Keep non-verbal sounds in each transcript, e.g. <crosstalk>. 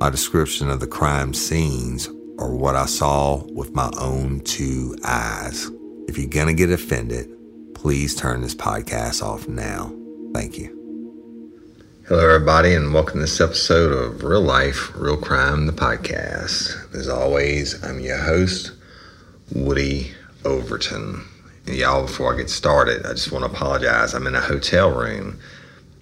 My description of the crime scenes are what I saw with my own two eyes. If you're going to get offended, please turn this podcast off now. Thank you. Hello, everybody, and welcome to this episode of Real Life, Real Crime, the podcast. As always, I'm your host, Woody Overton. And y'all, before I get started, I just want to apologize. I'm in a hotel room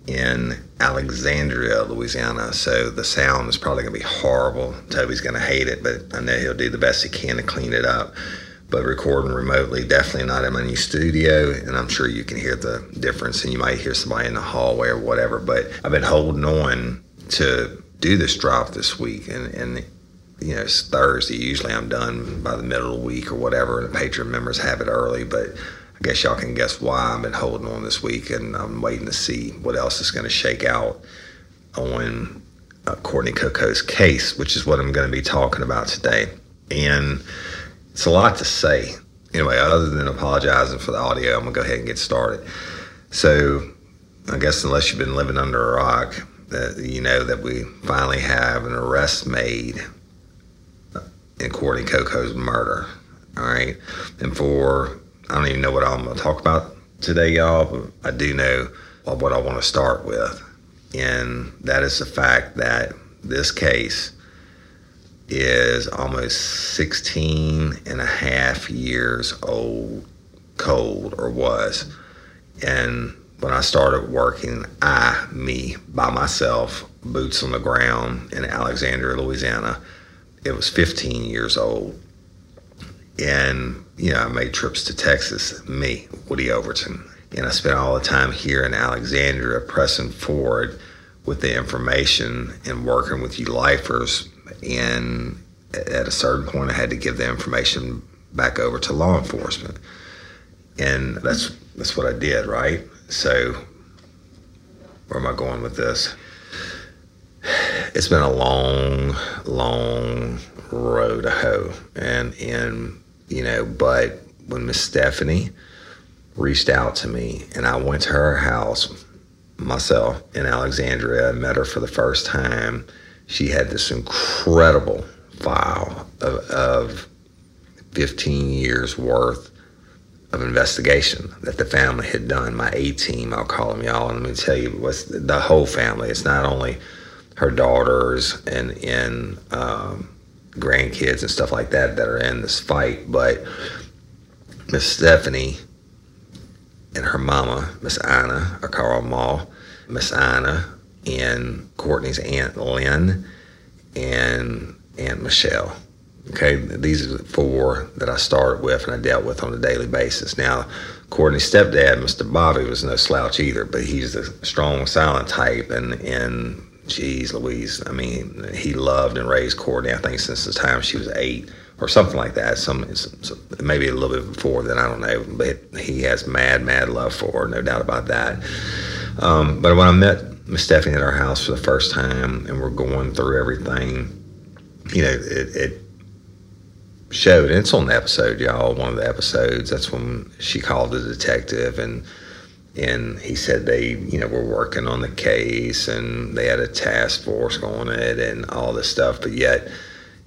in Alexandria, Louisiana, so the sound is probably going to be horrible. Toby's going to hate it, but I know he'll do the best he can to clean it up. But recording remotely, definitely not in my new studio, and I'm sure you can hear the difference, and you might hear somebody in the hallway or whatever. But I've been holding on to do this drop this week, and, and you know, it's Thursday. Usually I'm done by the middle of the week or whatever, and the Patreon members have it early. But I guess y'all can guess why I've been holding on this week, and I'm waiting to see what else is going to shake out on uh, Courtney Coco's case, which is what I'm going to be talking about today. And it's a lot to say. Anyway, other than apologizing for the audio, I'm going to go ahead and get started. So, I guess unless you've been living under a rock, that you know that we finally have an arrest made in Courtney Coco's murder. All right. And for, I don't even know what I'm going to talk about today, y'all, but I do know what I want to start with. And that is the fact that this case is almost 16 and a half years old, cold, or was. And when I started working, I, me, by myself, boots on the ground in Alexandria, Louisiana, it was 15 years old. And, you know, I made trips to Texas, me, Woody Overton. And I spent all the time here in Alexandria pressing forward with the information and working with you lifers. And at a certain point, I had to give the information back over to law enforcement. And that's that's what I did, right? So where am I going with this? It's been a long, long road to hoe. And and you know, but when Miss Stephanie reached out to me and I went to her house myself in Alexandria, I met her for the first time. She had this incredible file of, of 15 years worth of investigation that the family had done. My A team, I'll call them y'all. And let me tell you, what's the whole family. It's not only her daughters and and um, grandkids and stuff like that that are in this fight, but Miss Stephanie and her mama, Miss Anna, I call her Ma, Miss Anna, and Courtney's Aunt Lynn, and Aunt Michelle. Okay, these are the four that I started with and I dealt with on a daily basis. Now, Courtney's stepdad, Mr. Bobby, was no slouch either, but he's a strong, silent type, and and geez, Louise. I mean, he loved and raised Courtney. I think since the time she was eight or something like that. Some, some maybe a little bit before then. I don't know. But he has mad, mad love for her, no doubt about that. Um, but when I met Stephanie at our house for the first time, and we're going through everything, you know, it, it showed. And it's on the episode, y'all. One of the episodes. That's when she called the detective and and he said they, you know, were working on the case and they had a task force on it and all this stuff. But yet,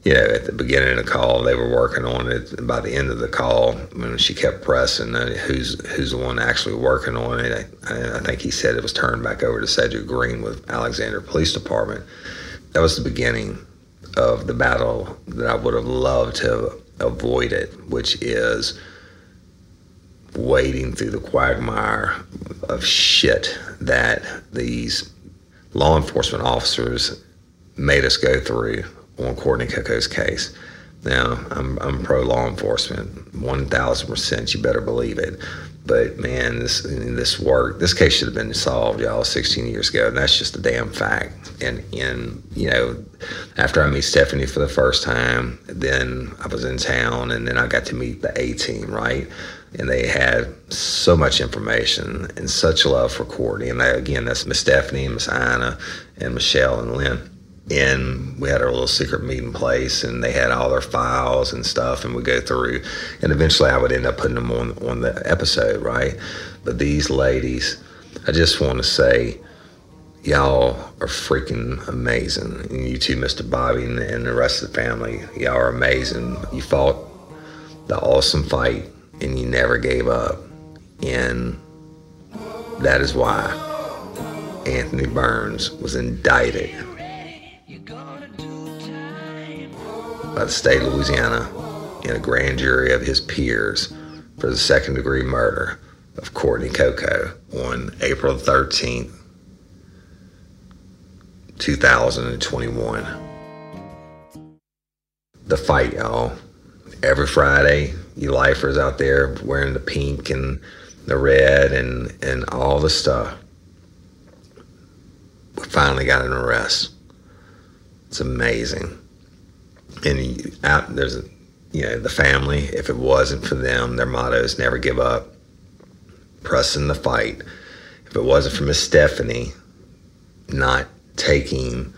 you know, at the beginning of the call, they were working on it. By the end of the call, when she kept pressing, uh, who's who's the one actually working on it? I, I, think he said it was turned back over to Cedric Green with Alexandria Police Department. That was the beginning of the battle that I would have loved to avoid it, which is wading through the quagmire of shit that these law enforcement officers made us go through on Courtney Coco's case. Now, I'm, I'm pro law enforcement, 1,000%, you better believe it. But man, this this work, this case should have been solved, y'all, 16 years ago, and that's just a damn fact. And in you know, after I meet Stephanie for the first time, then I was in town, and then I got to meet the A team, right? And they had so much information and such love for Courtney. And that, again, that's Miss Stephanie, Miss Anna, and Michelle and Lynn and we had our little secret meeting place and they had all their files and stuff and we go through and eventually I would end up putting them on on the episode, right? But these ladies, I just want to say y'all are freaking amazing. And you too, Mr. Bobby and the rest of the family, y'all are amazing. You fought the awesome fight and he never gave up. And that is why Anthony Burns was indicted by the state of Louisiana in a grand jury of his peers for the second degree murder of Courtney Coco on April 13th, 2021. The fight, y'all. Every Friday, you lifers out there wearing the pink and the red and, and all the stuff. We finally got an arrest. It's amazing and out there's you know the family if it wasn't for them their motto is never give up pressing the fight if it wasn't for miss stephanie not taking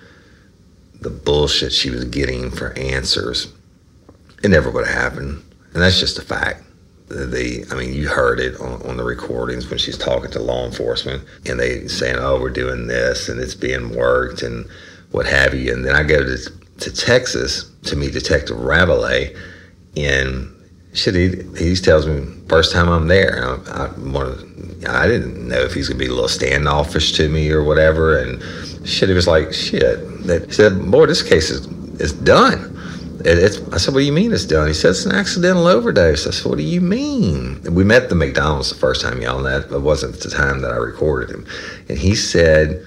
the bullshit she was getting for answers it never would have happened and that's just a fact the I mean you heard it on, on, the recordings when she's talking to law enforcement and they saying oh we're doing this and it's being worked and what have you and then I go to to Texas to meet Detective Rabelais, and shit, he, he tells me first time I'm there, I, I, I didn't know if he's gonna be a little standoffish to me or whatever, and shit, he was like, shit. That, said, boy, this case is is done. I said, what do you mean it's done? He said, it's an accidental overdose. I said, what do you mean? We met the McDonald's the first time, y'all, and that wasn't the time that I recorded him. And he said,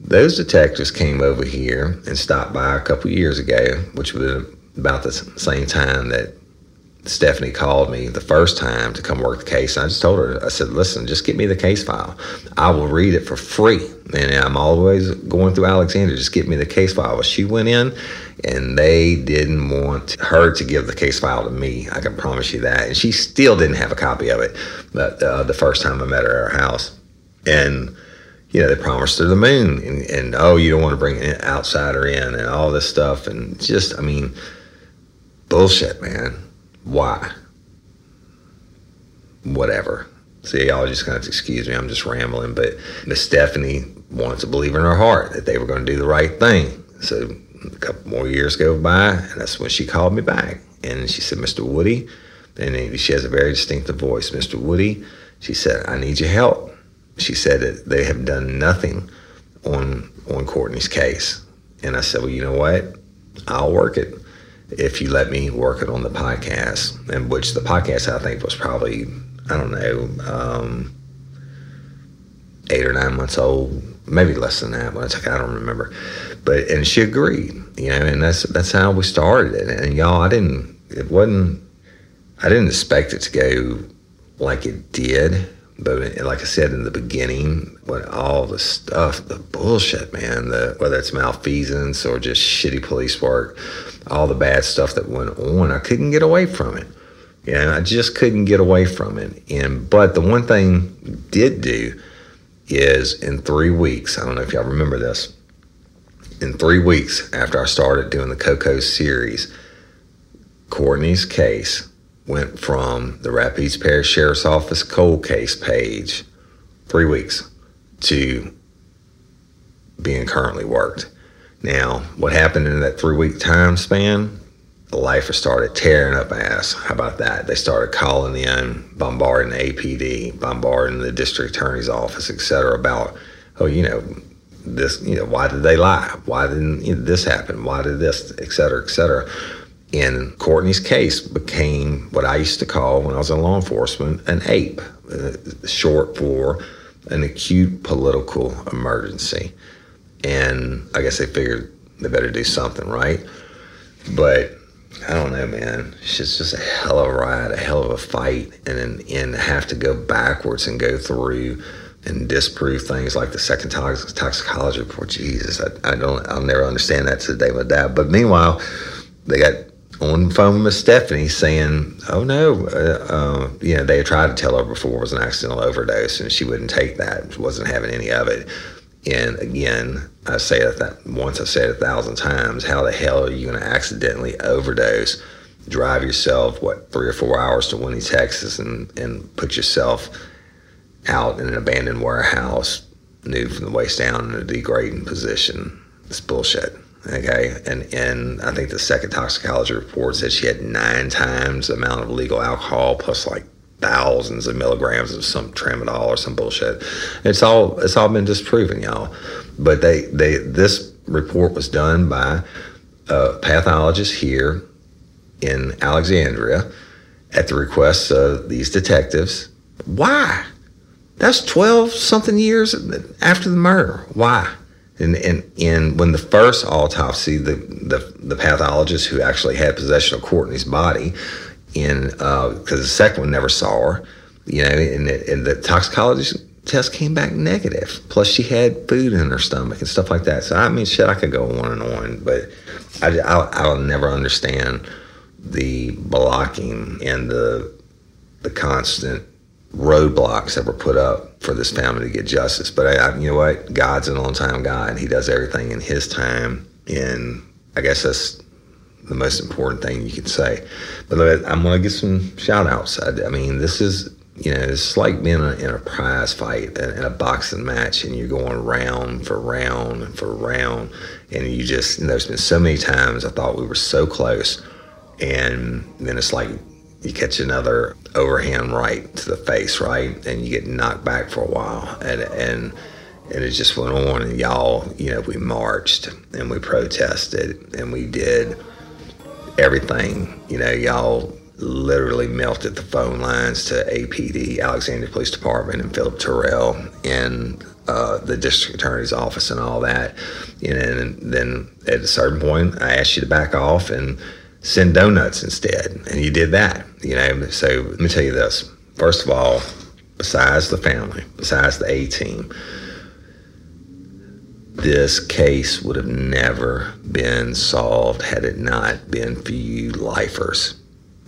those detectives came over here and stopped by a couple years ago, which was about the same time that Stephanie called me the first time to come work the case. I just told her, I said, listen, just get me the case file. I will read it for free. And I'm always going through Alexander. just get me the case file. Well, she went in and they didn't want her to give the case file to me. I can promise you that. And she still didn't have a copy of it but, uh, the first time I met her at her house. And you know, they promised her the moon and, and oh, you don't want to bring an outsider in and all this stuff. And just, I mean, bullshit, man. Why? Whatever. See, y'all just going to excuse me. I'm just rambling. But Miss Stephanie wanted to believe in her heart that they were going to do the right thing. So a couple more years go by, and that's when she called me back. And she said, Mr. Woody, and she has a very distinctive voice, Mr. Woody, she said, I need your help she said that they have done nothing on on Courtney's case. And I said, well, you know what? I'll work it if you let me work it on the podcast. And which the podcast I think was probably I don't know um, eight or nine months old, maybe less than that. But I don't remember. But and she agreed, you know, and that's that's how we started it. And y'all, I didn't. It wasn't. I didn't expect it to go like it did But like I said in the beginning, what all the stuff, the bullshit, man, the whether it's malfeasance or just shitty police work, all the bad stuff that went on, I couldn't get away from it. Know, I just couldn't get away from it. And but the one thing did do is in three weeks, I don't know if y'all remember this. In three weeks after I started doing the Coco series, Courtney's case went from the Rapides Parish Sheriff's Office cold case page, three weeks, to being currently worked. Now, what happened in that three week time span? The lifers started tearing up ass. How about that? They started calling in, bombarding the APD, bombarding the district attorney's office, etc. About, oh, you know, this, you know, why did they lie? Why didn't you know, this happen? Why did this, et cetera, et cetera in Courtney's case became what I used to call when I was in law enforcement an APE, uh, short for an acute political emergency. And I guess they figured they better do something, right? But I don't know, man. It's just, a hell of a ride, a hell of a fight, and and have to go backwards and go through and disprove things like the second tox- toxicology report. Jesus, I, I don't, I'll never understand that to the day of my dad. But meanwhile, they got on the phone with Stephanie saying, "Oh no, uh, uh, you know they tried to tell her before it was an accidental overdose, and she wouldn't take that. She wasn't having any of it." And again, I say it that once, I said it a thousand times. How the hell are you going to accidentally overdose? Drive yourself what three or four hours to Winnie, Texas, and and put yourself out in an abandoned warehouse, nude from the waist down in a degrading position. It's bullshit. Okay, and and I think the second toxicology report said she had nine times the amount of legal alcohol plus like thousands of milligrams of some tramadol or some bullshit. It's all it's all been disproven, y'all. But they they this report was done by a pathologist here in Alexandria at the request of these detectives. Why? That's twelve something years after the murder. Why? And, and, and when the first autopsy, the, the, the pathologist who actually had possession of Courtney's body, in because uh, the second one never saw her, you know, and, and the toxicologist test came back negative. Plus, she had food in her stomach and stuff like that. So I mean, shit, I could go on and on, but I, I'll, I'll never understand the blocking and the the constant roadblocks that were put up for this family to get justice. But I, I, you know what? God's an on-time God. And He does everything in His time, and I guess that's the most important thing you can say. But I'm going to get some shout outs. I, I, mean, this is, you know, it's like being in a prize fight, in a boxing match, and you're going round for round for round. And you just, know, there's been so many times I thought we were so close. And then it's like you catch another overhand right to the face, right, and you get knocked back for a while, and and and it just went on, and y'all, you know, we marched and we protested and we did everything, you know, y'all literally melted the phone lines to APD, Alexandria Police Department, and Phillip Terrell, and uh, the district attorney's office, and all that. And then at a certain point, I asked you to back off and send donuts instead. And you did that, you know. So let me tell you this. First of all, besides the family, besides the A team, this case would have never been solved had it not been for you lifers.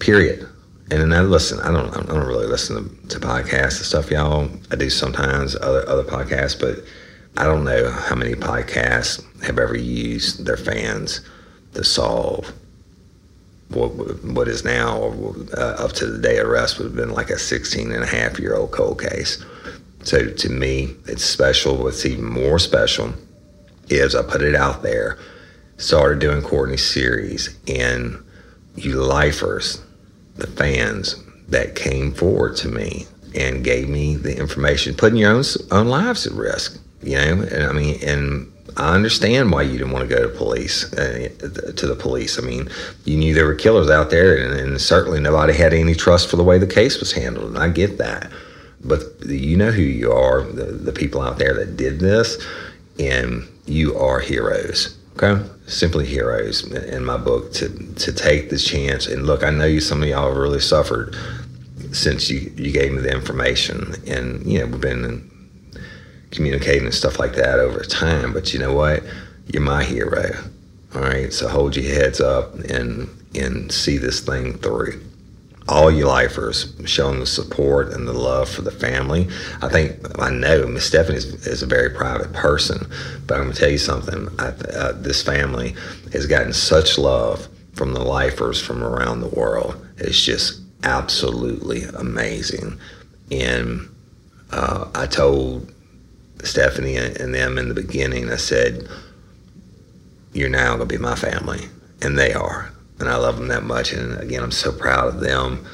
Period. And then listen, I don't, I don't really listen to, to podcasts and stuff, y'all. I do sometimes other other podcasts, but I don't know how many podcasts have ever used their fans to solve what, what is now uh, up to the day of arrest would have been like a 16 and a half year old cold case. So to me, it's special. What's even more special is I put it out there, started doing Courtney's series, and you lifers, the fans that came forward to me and gave me the information, putting your own own lives at risk. You know, and I mean, and I understand why you didn't want to go to police uh, to the police. I mean, you knew there were killers out there, and, and, certainly nobody had any trust for the way the case was handled, and I get that. But you know who you are, the, the people out there that did this, and you are heroes. Okay, simply heroes in my book to to take this chance. And look, I know you. Some of y'all have really suffered since you, you gave me the information. And, you know, we've been communicating and stuff like that over time. But you know what? You're my hero. All right. So hold your heads up and and see this thing through. All you lifers showing the support and the love for the family. I think I know Miss Stephanie is, is, a very private person, but I'm gonna tell you something. I, uh, this family has gotten such love from the lifers from around the world. It's just absolutely amazing. And uh, I told Stephanie and them in the beginning, I said, You're now going to be my family. And they are. And I love them that much. And again, I'm so proud of them.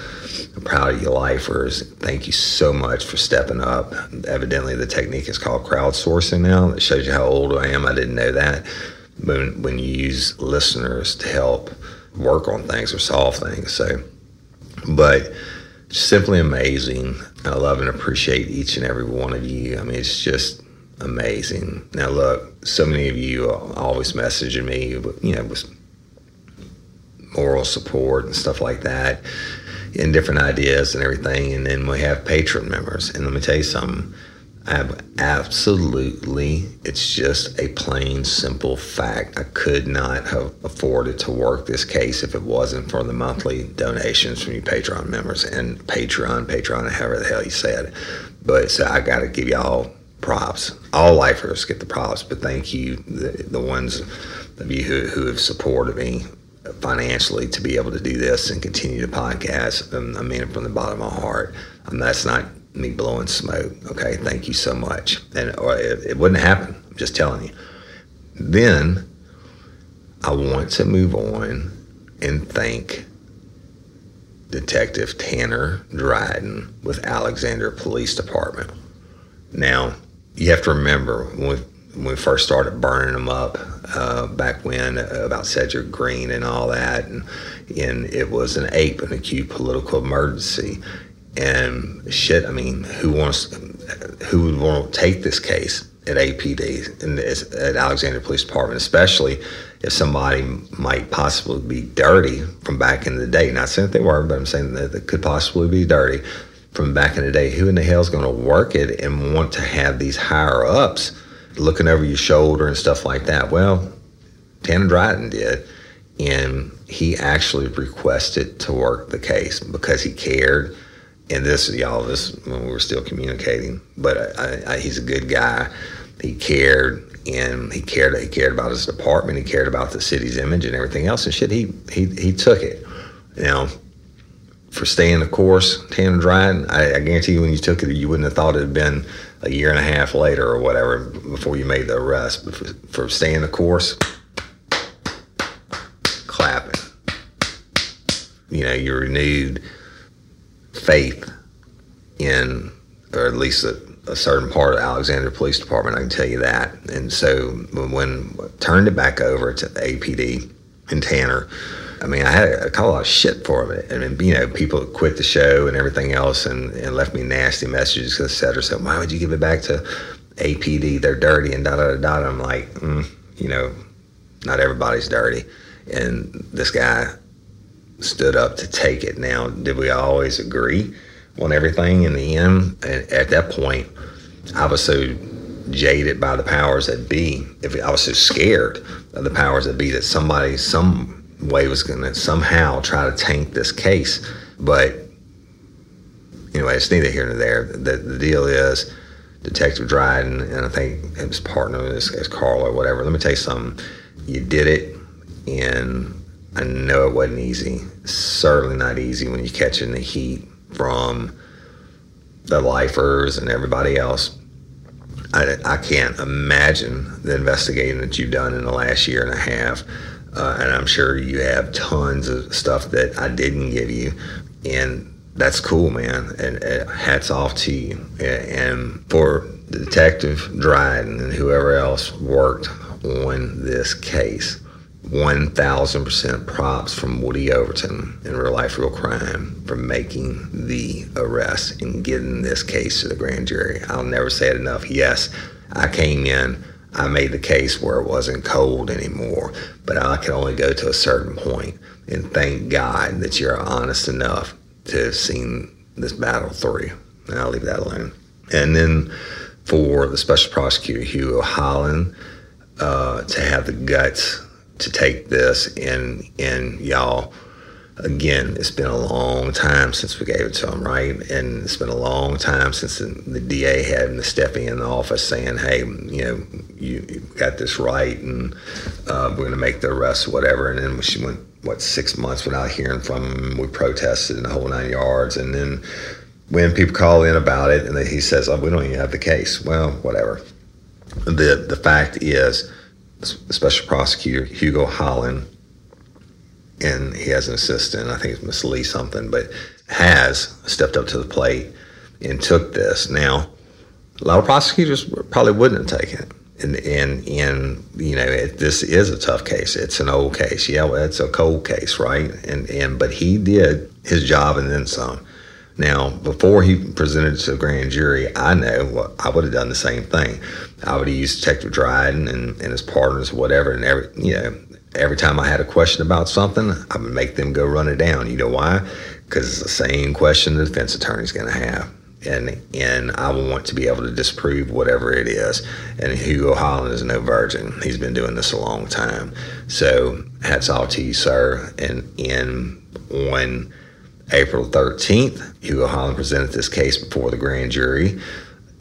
I'm proud of you lifers. Thank you so much for stepping up. Evidently, the technique is called crowdsourcing now. It shows you how old I am. I didn't know that. When, when you use listeners to help work on things or solve things. So, but simply amazing. I love and appreciate each and every one of you. I mean, it's just amazing. Now, look, so many of you are always messaging me, you know, with moral support and stuff like that, and different ideas and everything. And then we have patron members. And let me tell you something absolutely, it's just a plain, simple fact. I could not have afforded to work this case if it wasn't for the monthly donations from you Patreon members and Patreon, Patreon, however the hell you said. But so I got to give y'all props. All lifers get the props, but thank you, the, the ones of you who, who have supported me financially to be able to do this and continue the podcast. Um, I mean it from the bottom of my heart. And that's not me blowing smoke. Okay, thank you so much. And or it, it wouldn't happen. I'm just telling you. Then I want to move on and thank Detective Tanner Dryden with Alexandria Police Department. Now, you have to remember when we, when we first started burning them up uh, back when uh, about Cedric Green and all that, and, and it was an ape and acute political emergency and shit. I mean, who wants, who would want to take this case at APD and at Alexander Police Department, especially if somebody might possibly be dirty from back in the day. Not saying that they were, but I'm saying that they could possibly be dirty from back in the day. Who in the hell is going to work it and want to have these higher ups looking over your shoulder and stuff like that? Well, Tanner Dryden did. And he actually requested to work the case because he cared and this y'all this when we were still communicating but I, I, he's a good guy. He cared and he cared he cared about his department. He cared about the city's image and everything else and shit he he, he took it. Now for staying the course Tanner Dryden I, I guarantee you when you took it you wouldn't have thought it had been a year and a half later or whatever before you made the arrest but for, for staying the course clapping. You know you're renewed faith in, or at least a, a, certain part of Alexandria Police Department. I can tell you that. And so when turned it back over to APD and Tanner, I mean, I had a, a lot of shit for it. I mean, you know, people quit the show and everything else and, and left me nasty messages, et cetera. So why would you give it back to APD? They're dirty and da da da da. I'm like, mm, you know, not everybody's dirty. And this guy stood up to take it. Now, did we always agree on everything in the end? And at that point, I was so jaded by the powers that be. If I was so scared of the powers that be that somebody, some way, was going to somehow try to tank this case. But anyway, it's neither here nor there. The, the deal is. Detective Dryden, and I think his partner is, is Carl or whatever. Let me tell you something. You did it, and I know it wasn't easy. Certainly not easy when you're catching the heat from the lifers and everybody else. I, I can't imagine the investigating that you've done in the last year and a half. Uh, and I'm sure you have tons of stuff that I didn't give you. And that's cool, man. And, and hats off to you. And for Detective Dryden and whoever else worked on this case 1000% props from Woody Overton in Real Life Real Crime for making the arrest and getting this case to the grand jury. I'll never say it enough. Yes, I came in, I made the case where it wasn't cold anymore, but I could only go to a certain point. And thank God that you're honest enough to have seen this battle through. And I'll leave that alone. And then for the special prosecutor, Hugo Holland, uh, to have the guts to take this and and y'all again it's been a long time since we gave it to him right? And it's been a long time since the, the da had to step in the office saying hey you know you, you got this right and uh, we're going to make the arrest whatever. And then she went what six months without hearing from him we protested in the whole nine yards. And then when people call in about it and he says oh, we don't even have the case. Well whatever. The the fact is special prosecutor Hugo Holland, and he has an assistant. I think it's Miss Lee something, but has stepped up to the plate and took this. Now, a lot of prosecutors probably wouldn't have taken it. And, and, and you know, it, this is a tough case. It's an old case. Yeah, well, it's a cold case, right? And, and, but he did his job and then some. Now, before he presented to the grand jury, I know what I would have done the same thing. I would have used Detective Dryden and, and his partners, whatever, and every you know, every time I had a question about something, I would make them go run it down. You know why? Because it's the same question the defense attorney's going to have. And, and I want to be able to disprove whatever it is. And Hugo Holland is no virgin. He's been doing this a long time. So hats off to you, sir. And in on April 13th, Hugo Holland presented this case before the grand jury.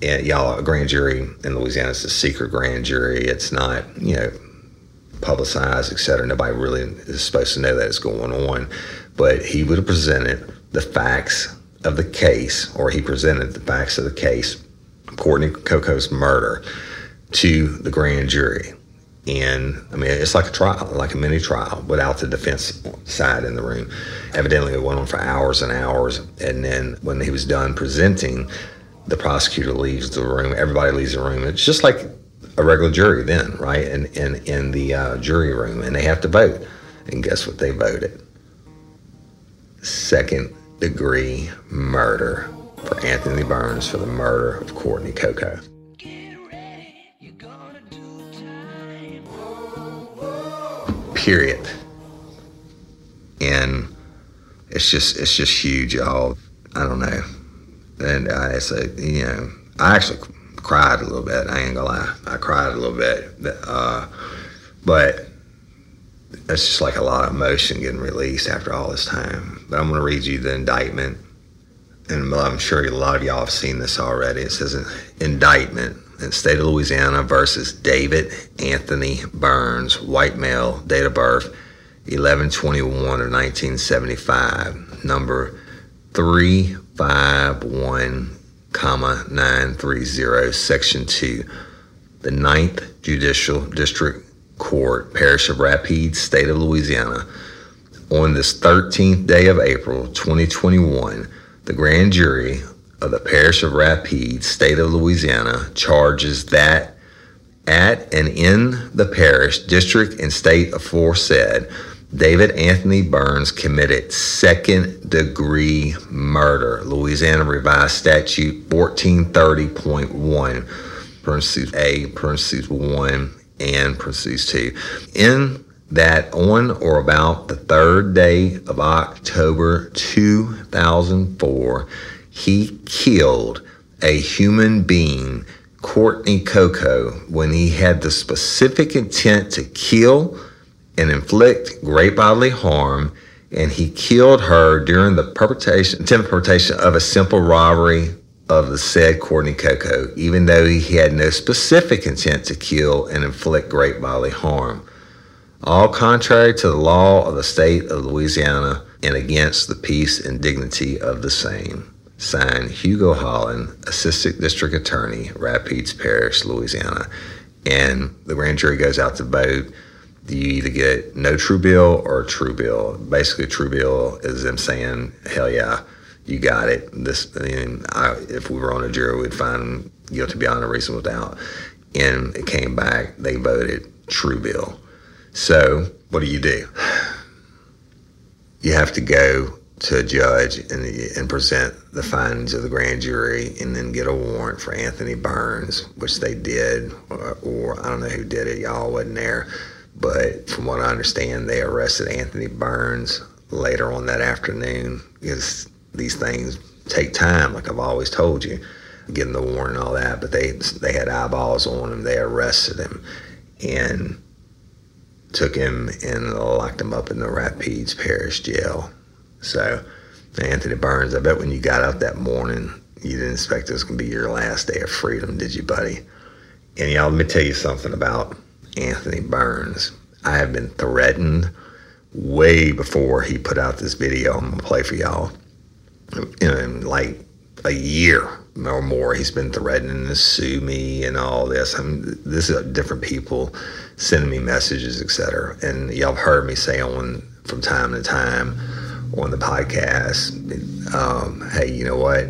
And y'all, a grand jury in Louisiana is a secret grand jury. It's not, you know, publicized, et cetera. Nobody really is supposed to know that it's going on. But he would have presented the facts of the case, or he presented the facts of the case, Courtney Coco's murder, to the grand jury. And I mean, it's like a trial, like a mini trial without the defense side in the room. Evidently, it went on for hours and hours. And then when he was done presenting, the prosecutor leaves the room. Everybody leaves the room. It's just like a regular jury then, right? And in, in, in the uh, jury room, and they have to vote. And guess what they voted? Second degree murder for Anthony Burns for the murder of Courtney Coco. Period. And it's just it's just huge, y'all. I don't know. And I say, you know, I actually cried a little bit. I ain't gonna lie, I cried a little bit. Uh, but it's just like a lot of emotion getting released after all this time. But I'm gonna read you the indictment, and I'm sure a lot of y'all have seen this already. It says an indictment state of Louisiana versus David Anthony Burns, white male, date of birth 1121 of 1975, number 351, comma 930, section 2, the Ninth Judicial District Court, Parish of Rapides, state of Louisiana. On this 13th day of April 2021, the grand jury of the parish of Rapides, state of Louisiana, charges that at and in the parish, district, and state aforesaid, David Anthony Burns committed second degree murder. Louisiana Revised Statute 1430.1, parentheses A, parentheses 1, and parentheses 2. In that on or about the third day of October 2004, he killed a human being, Courtney Coco, when he had the specific intent to kill and inflict great bodily harm, and he killed her during the perpetration, of a simple robbery of the said Courtney Coco, even though he had no specific intent to kill and inflict great bodily harm. All contrary to the law of the state of Louisiana and against the peace and dignity of the same. Signed, Hugo Holland, Assistant District Attorney, Rapides Parish, Louisiana. And the grand jury goes out to vote. You either get no true bill or true bill. Basically, true bill is them saying, hell yeah, you got it. This, I mean, I, if we were on a jury, we'd find guilty beyond a reasonable doubt. And it came back, they voted true bill. So, what do you do? You have to go to judge and, and present the findings of the grand jury and then get a warrant for Anthony Burns, which they did, or, or I don't know who did it. Y'all wasn't there. But from what I understand, they arrested Anthony Burns later on that afternoon because these things take time, like I've always told you, getting the warrant and all that. But they they had eyeballs on him. They arrested him and took him and locked him up in the Rapides Parish Jail. So Anthony Burns, I bet when you got up that morning, you didn't expect this was going to be your last day of freedom, did you, buddy? And y'all, let me tell you something about Anthony Burns. I have been threatened way before he put out this video. I'm gonna play for y'all. In like a year or more, he's been threatening to sue me and all this. I mean, this is different people sending me messages, etc. And y'all have heard me say on from time to time on the podcast, um, hey, you know what?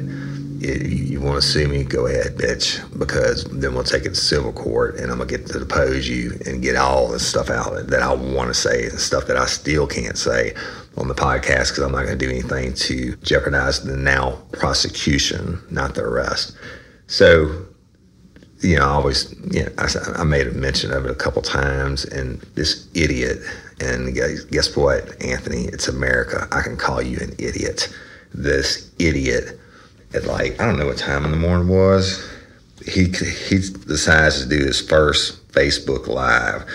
you want to sue me, go ahead, bitch, because then we'll take it to civil court and I'm to get to depose you and get all this stuff out that I want to say and stuff that I still can't say on the podcast because I'm not to do anything to jeopardize the now prosecution, not the arrest. So, you know, I always, you know, I, I made a mention of it a couple times and this idiot, and guess, what, Anthony? It's America. I can call you an idiot. This idiot at like I don't know what time in the morning was. He he decides to do his first Facebook Live,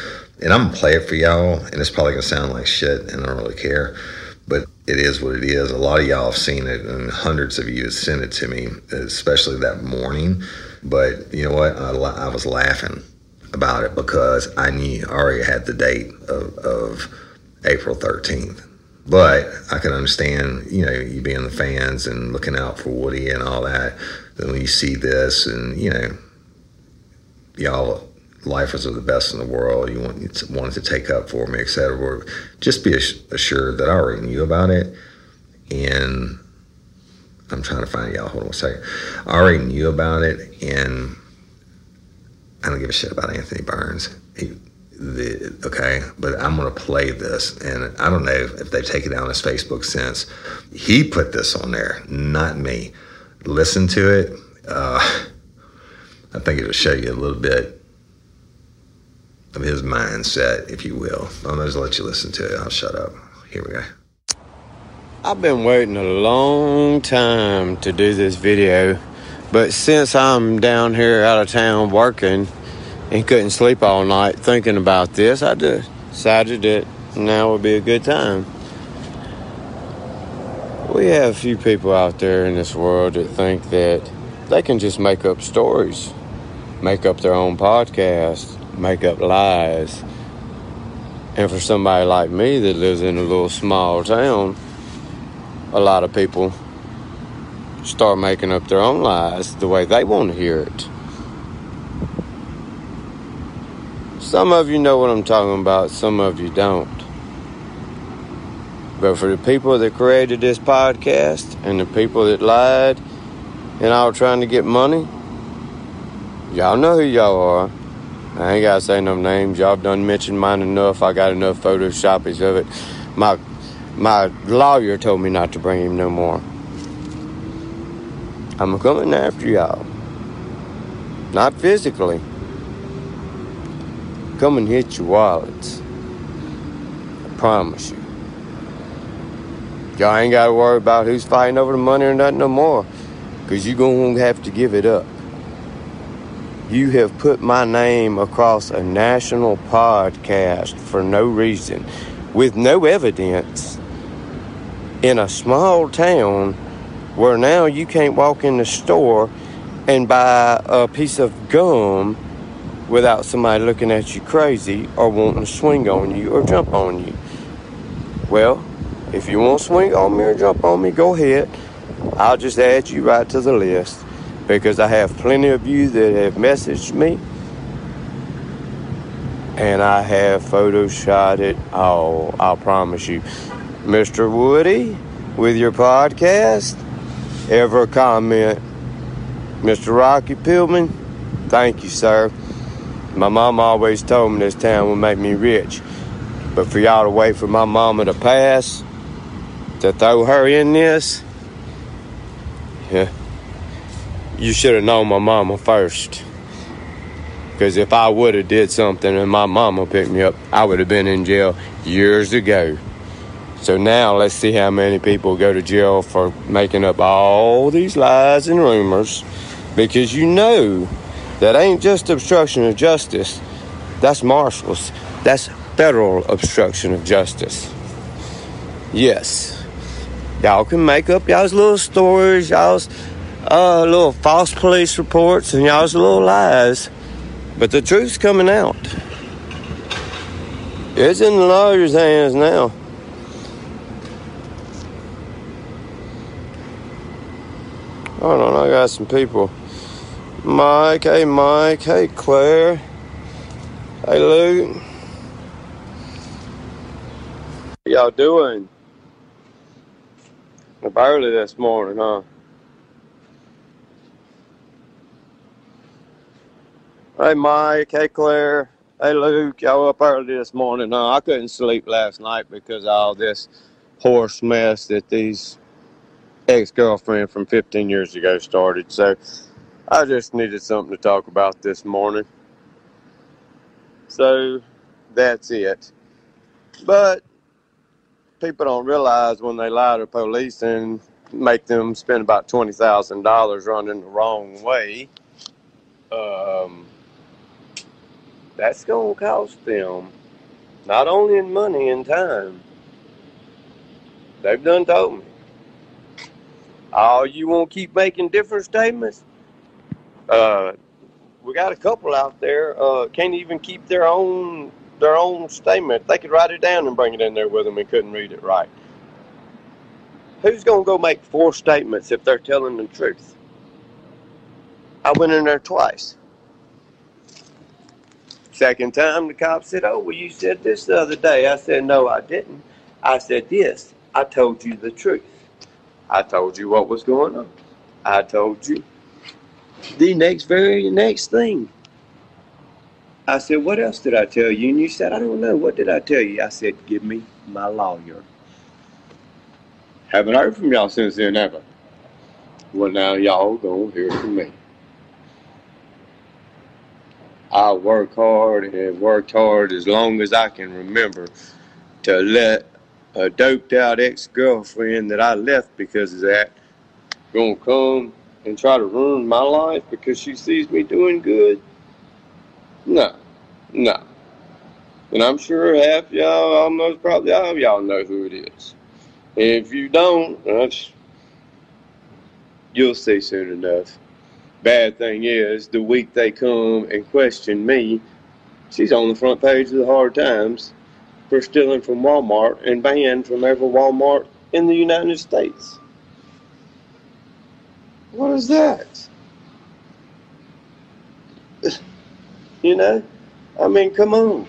and I'm gonna play it for y'all. And it's probably gonna sound like shit, and I don't really care, but it is what it is. A lot of y'all have seen it, and hundreds of you have sent it to me, especially that morning. But you know what? I, I was laughing about it because I knew I already had the date of, of April 13th. But I can understand, you know, you being the fans and looking out for Woody and all that. Then when you see this and, you know, y'all lifers are the best in the world, you want wanted to take up for me, etc. Just be assured that I already knew about it. And I'm trying to find y'all. Hold on a second. I already knew about it, and I don't give a shit about Anthony Burns. He, the okay, but I'm gonna play this, and I don't know if they've taken down his Facebook since. He put this on there, not me. Listen to it. Uh, I think it'll show you a little bit of his mindset, if you will. I'm gonna just let you listen to it. I'll shut up. Here we go. I've been waiting a long time to do this video, but since I'm down here out of town working and couldn't sleep all night thinking about this, I decided that now would be a good time. We have a few people out there in this world that think that they can just make up stories, make up their own podcast, make up lies. And for somebody like me that lives in a little small town, a lot of people start making up their own lies the way they want to hear it. Some of you know what I'm talking about, some of you don't. But for the people that created this podcast and the people that lied and all trying to get money, y'all know who y'all are. I ain't gotta say no names. Y'all done mentioned mine enough. I got enough photoshopies of it. My my lawyer told me not to bring him no more. I'm coming after y'all. Not physically come and hit your wallets. I promise you. Y'all ain't got to worry about who's fighting over the money or nothing no more, because you're going to have to give it up. You have put my name across a national podcast for no reason, with no evidence, in a small town where now you can't walk in the store and buy a piece of gum without somebody looking at you crazy or wanting to swing on you or jump on you. Well, if you want to swing on me or jump on me, go ahead. I'll just add you right to the list because I have plenty of you that have messaged me and I have photoshopped it all. I'll promise you. Mr. Woody, with your podcast, ever comment. Mr. Rocky Pillman, thank you, sir. My mom always told me this town would make me rich. But for y'all to wait for my mama to pass, to throw her in this, yeah, you should have known my mama first. Because if I would have did something and my mama picked me up, I would have been in jail years ago. So now let's see how many people go to jail for making up all these lies and rumors because you know that ain't just obstruction of justice. That's marshals. That's federal obstruction of justice. Yes. Y'all can make up y'all's little stories, y'all's uh, little false police reports, and y'all's little lies. But the truth's coming out. It's in the lawyer's hands now. Hold on, I got some people. Mike, hey Mike, hey Claire, hey Luke. How y'all doing? Up early this morning, huh? Hey Mike, hey Claire, hey Luke, y'all up early this morning, huh? I couldn't sleep last night because of all this horse mess that these ex-girlfriend from 15 years ago started. So I just needed something to talk about this morning. So that's it. But people don't realize when they lie to police and make them spend about twenty thousand dollars running the wrong way, um, that's gonna cost them not only in money and time. They've done told me. Oh, you won't keep making different statements? Uh, we got a couple out there uh, can't even keep their own their own statement. They could write it down and bring it in there with them and couldn't read it right. Who's gonna go make four statements if they're telling the truth? I went in there twice. Second time, the cop said, "Oh, well, you said this the other day." I said, "No, I didn't." I said, "Yes, I told you the truth. I told you what was going on. I told you the next very next thing." I said, What else did I tell you? And you said, I don't know. What did I tell you? I said, Give me my lawyer. Haven't heard from y'all since then, ever. Well, now y'all gonna hear from me. I work hard and worked hard as long as I can remember to let a doped out ex girlfriend that I left because of that gonna come and try to ruin my life because she sees me doing good. No, no. And I'm sure half y'all, almost probably all of y'all know who it is. If you don't, that's, you'll see soon enough. Bad thing is, the week they come and question me, she's on the front page of the Hard Times for stealing from Walmart and banned from every Walmart in the United States. What is that? <laughs> You know? I mean, come on.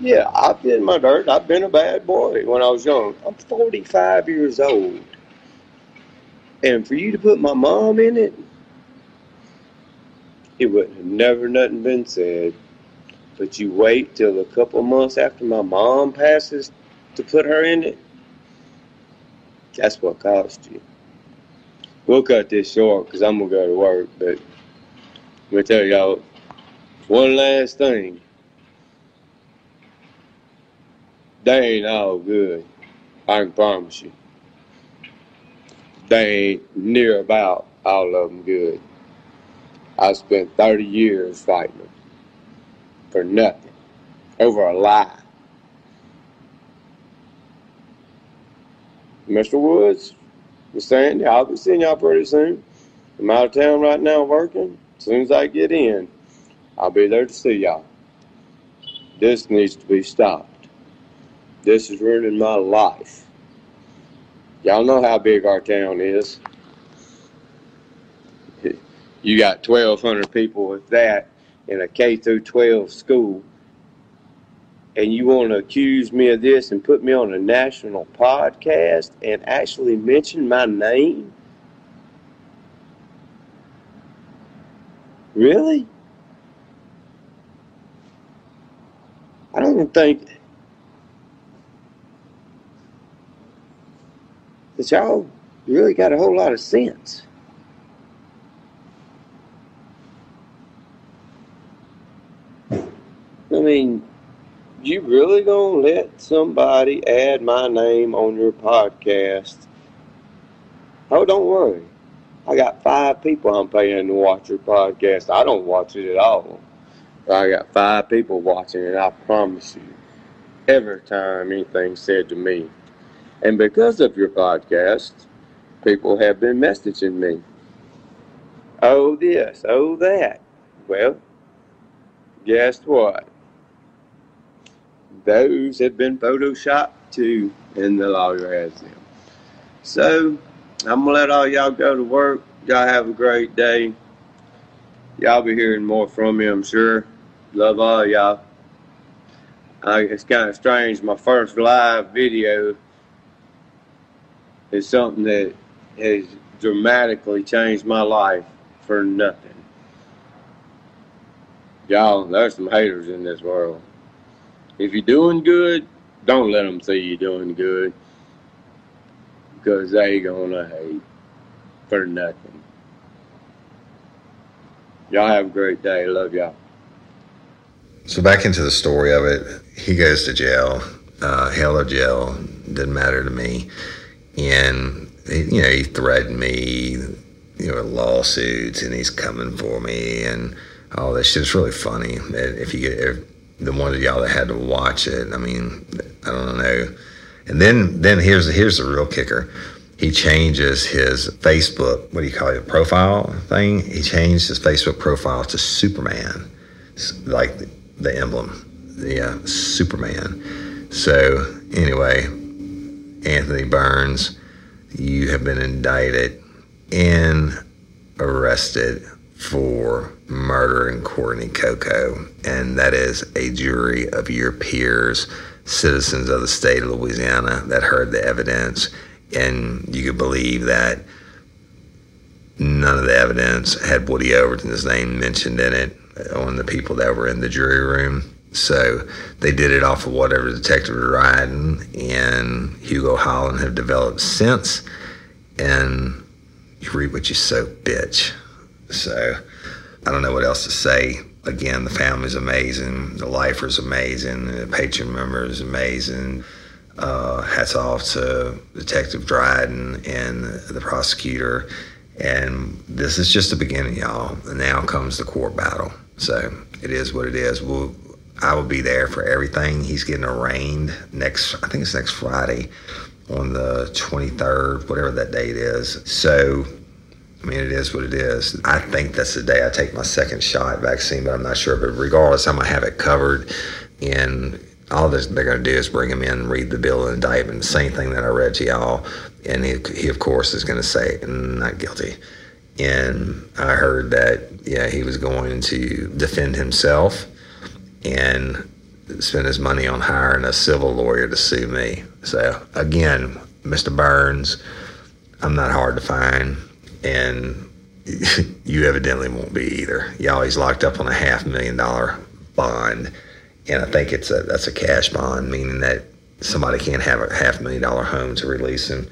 Yeah, I've been my dirt. I've been a bad boy when I was young. I'm 45 years old. And for you to put my mom in it, it would have never nothing been said. But you wait till a couple months after my mom passes to put her in it. That's what cost you. We'll cut this short because I'm going to go to work. But let me tell y'all one last thing. They ain't all good. I can promise you. They ain't near about all of them good. I spent 30 years fighting them for nothing, over a lie. Mr. Woods, Miss Sandy, I'll be seeing y'all pretty soon. I'm out of town right now working. As soon as I get in, I'll be there to see y'all. This needs to be stopped. This is ruining my life. Y'all know how big our town is. You got 1,200 people with that in a K through 12 school, and you want to accuse me of this and put me on a national podcast and actually mention my name? Really? I don't think that y'all really got a whole lot of sense. Mean, You really gonna let somebody add my name on your podcast? Oh, don't worry. I got five people I'm paying to watch your podcast. I don't watch it at all. I got five people watching it, I promise you. Every time anything's said to me. And because of your podcast, people have been messaging me. Oh, this, oh, that. Well, guess what? Those have been photoshopped too, and the lawyer has them. So, I'm gonna let all y'all go to work. Y'all have a great day. Y'all be hearing more from me, I'm sure. Love all y'all. Uh, it's kind of strange. My first live video is something that has dramatically changed my life for nothing. Y'all, there's some haters in this world. If you're doing good, don't let them see you doing good because they gonna hate for nothing. Y'all have a great day. Love y'all. So back into the story of it, he goes to jail, uh, hell or jail, didn't matter to me, and you know he threatened me, you know, lawsuits, and he's coming for me, and all this shit. It's really funny. If you get if the one of y'all that had to watch it, I mean, I don't know. And then then here's here's the real kicker. He changes his Facebook, what do you call it, profile thing? He changed his Facebook profile to Superman, like the, the emblem, yeah, Superman. So anyway, Anthony Burns, you have been indicted and arrested for murdering Courtney Coco, and that is a jury of your peers, citizens of the state of Louisiana, that heard the evidence, and you could believe that none of the evidence had Woody Overton's name mentioned in it on the people that were in the jury room. So they did it off of whatever Detective Dryden and Hugo Holland have developed since, and you reap what you sow, bitch. So I don't know what else to say. Again, the family's amazing, the lifer's amazing, the patron member is amazing. Uh, hats off to Detective Dryden and the prosecutor. And this is just the beginning, y'all. And now comes the court battle. So it is what it is. We'll, I will be there for everything. He's getting arraigned next, I think it's next Friday on the 23rd, whatever that date is. So I mean, it is what it is. I think that's the day I take my second shot vaccine, but I'm not sure. But regardless, I'm going to have it covered. And all they're going to do is bring him in, read the bill of indictment, the same thing that I read to y'all. And he, he of course, is going to say, not guilty. And I heard that, yeah, he was going to defend himself and spend his money on hiring a civil lawyer to sue me. So, again, Mr. Burns, I'm not hard to find and <laughs> you evidently won't be either. Y'all, he's locked up on a half million dollar bond, and I think it's a that's a cash bond, meaning that somebody can't have a half million dollar home to release him.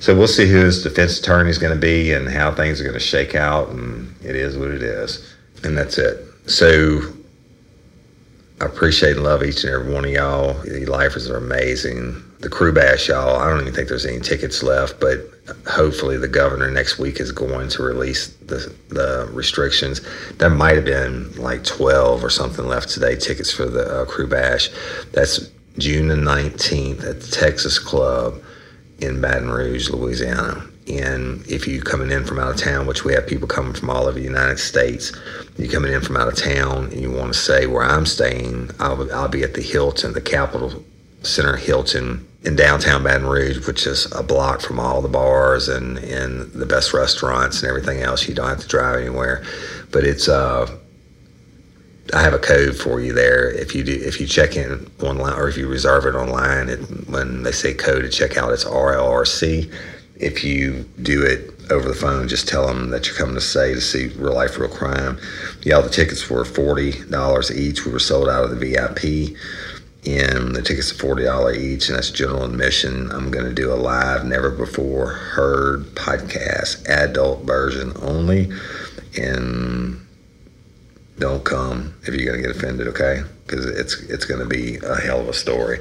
So we'll see who his defense attorney is going to be and how things are going to shake out, and it is what it is, and that's it. So I appreciate and love each and every one of y'all. The lifers are amazing. The crew bash, y'all. I don't even think there's any tickets left, but hopefully the governor next week is going to release the, the restrictions. There might have been like 12 or something left today tickets for the uh, crew bash. That's June the 19th at the Texas Club in Baton Rouge, Louisiana. And if you're coming in from out of town, which we have people coming from all over the United States, you're coming in from out of town and you want to say where I'm staying, I'll, I'll be at the Hilton, the Capitol Center Hilton in downtown Baton Rouge, which is a block from all the bars and, and the best restaurants and everything else. You don't have to drive anywhere, but it's uh, I have a code for you there. If you do, if you check in online or if you reserve it online, it, when they say code to check out, it's RLRC. If you do it over the phone, just tell them that you're coming to say to see Real Life, Real Crime. Yeah, the tickets were forty dollars each. We were sold out of the VIP and the tickets are forty dollar each, and that's general admission. I'm going to do a live, never before heard podcast, adult version only, and don't come if you're going to get offended. Okay, because it's it's going to be a hell of a story.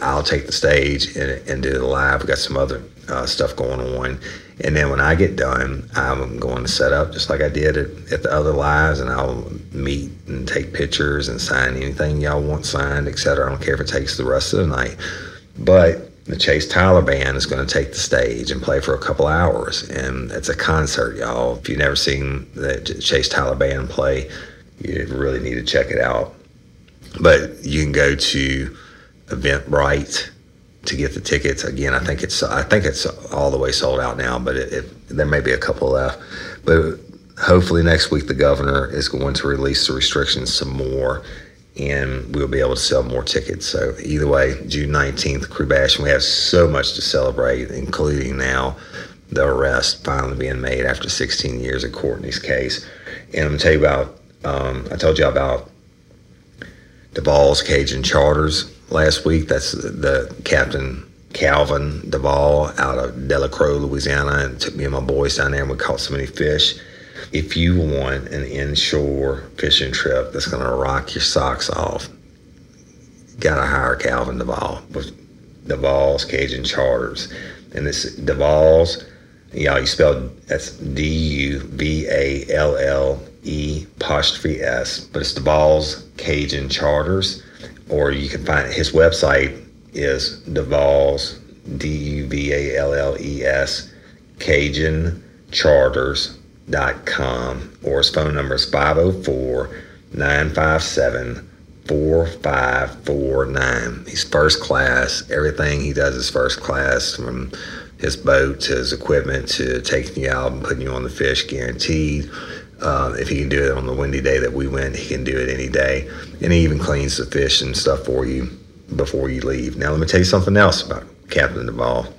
I'll take the stage and, and do the live. We got some other uh, stuff going on, and then when I get done, I'm going to set up just like I did at, at the other lives, and I'll meet and take pictures and sign anything y'all want signed, etc. I don't care if it takes the rest of the night, but the Chase Tyler band is going to take the stage and play for a couple hours, and it's a concert, y'all. If you've never seen the Chase Tyler band play, you really need to check it out. But you can go to Eventbrite to get the tickets. Again, I think it's I think it's all the way sold out now, but it, it, there may be a couple left. But hopefully next week the governor is going to release the restrictions some more and we'll be able to sell more tickets. So either way, June 19th, Crew Bash, and we have so much to celebrate, including now the arrest finally being made after 16 years of Courtney's case. And I'm gonna tell you about, um, I told you about Duvalle's Cajun Charters last week. That's the Captain Calvin Duvalle out of Delacroix, Louisiana, and took me and my boys down there and we caught so many fish if you want an inshore fishing trip that's going to rock your socks off, got to hire Calvin Duvalle with Duvalle's Cajun Charters. And this Duvalle's, y'all, you spell that's D U V A L L E apostrophe S, but it's Duvalle's Cajun Charters. Or you can find his website is Duvalle's D U V A L L E S Cajun Charters com or his phone number is 504 957 4549. He's first class. Everything he does is first class from his boat to his equipment to taking you out and putting you on the fish, guaranteed. Uh, if he can do it on the windy day that we went, he can do it any day. And he even cleans the fish and stuff for you before you leave. Now, let me tell you something else about Captain Duvalle.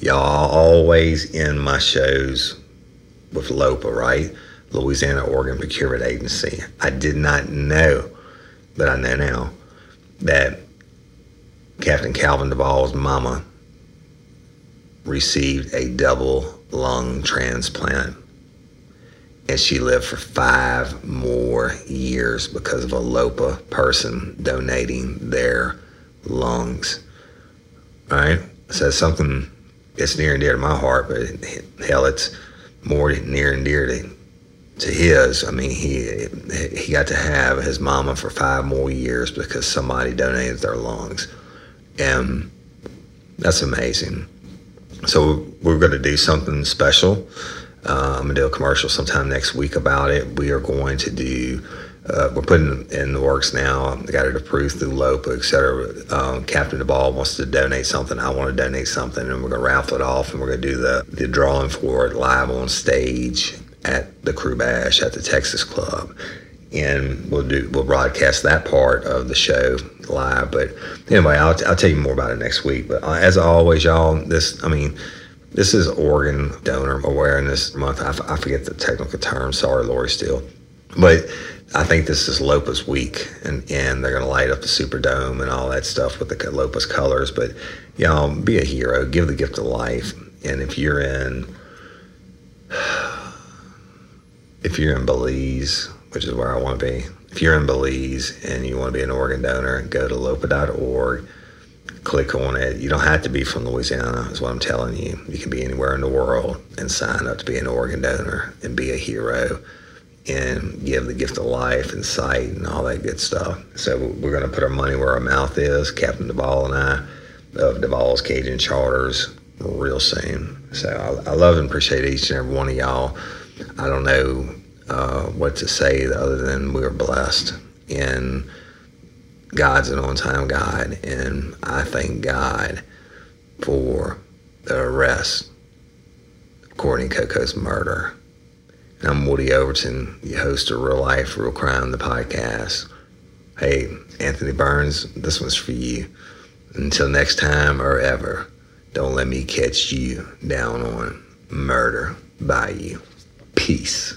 Y'all always end my shows with LOPA, right? Louisiana Organ Procurement Agency. I did not know, but I know now that Captain Calvin Duvalle's mama received a double lung transplant. And she lived for five more years because of a LOPA person donating their lungs. All right? So something that's near and dear to my heart, but hell, it's more near and dear to to his. I mean, he he got to have his mama for five more years because somebody donated their lungs, and that's amazing. So we're going to do something special. I'm to do a commercial sometime next week about it. We are going to do uh, we're putting in the works now. I got it approved through LOPA, et cetera. Um, Captain Duvalle wants to donate something. I want to donate something, and we're going to raffle it off, and we're going to do the, the drawing for it live on stage at the Crew Bash at the Texas Club. And we'll do we'll broadcast that part of the show live. But anyway, I'll, I'll tell you more about it next week. But uh, as always, y'all, this I mean, this is Organ Donor Awareness Month. I, I forget the technical term. Sorry, Lori Steele. But I think this is Lopa's week, and, and they're going to light up the Superdome and all that stuff with the Lopa's colors. But, know, be a hero, give the gift of life. And if you're in, <sighs> if you're in Belize, which is where I want to be, if you're in Belize and you want to be an organ donor, go to lopa.org, click on it. You don't have to be from Louisiana, is what I'm telling you. You can be anywhere in the world and sign up to be an organ donor and be a hero and give the gift of life and sight and all that good stuff. So we're going to put our money where our mouth is, Captain Duvalle and I, of Duvalle's Cajun Charters, real soon. So I, I, love and appreciate each and every one of y'all. I don't know uh, what to say other than we're blessed. And God's an on time God. And I thank God for the arrest of Courtney Coco's murder. I'm Woody Overton, the host of Real Life, Real Crime, the podcast. Hey, Anthony Burns, this one's for you. Until next time or ever, don't let me catch you down on murder by you. Peace.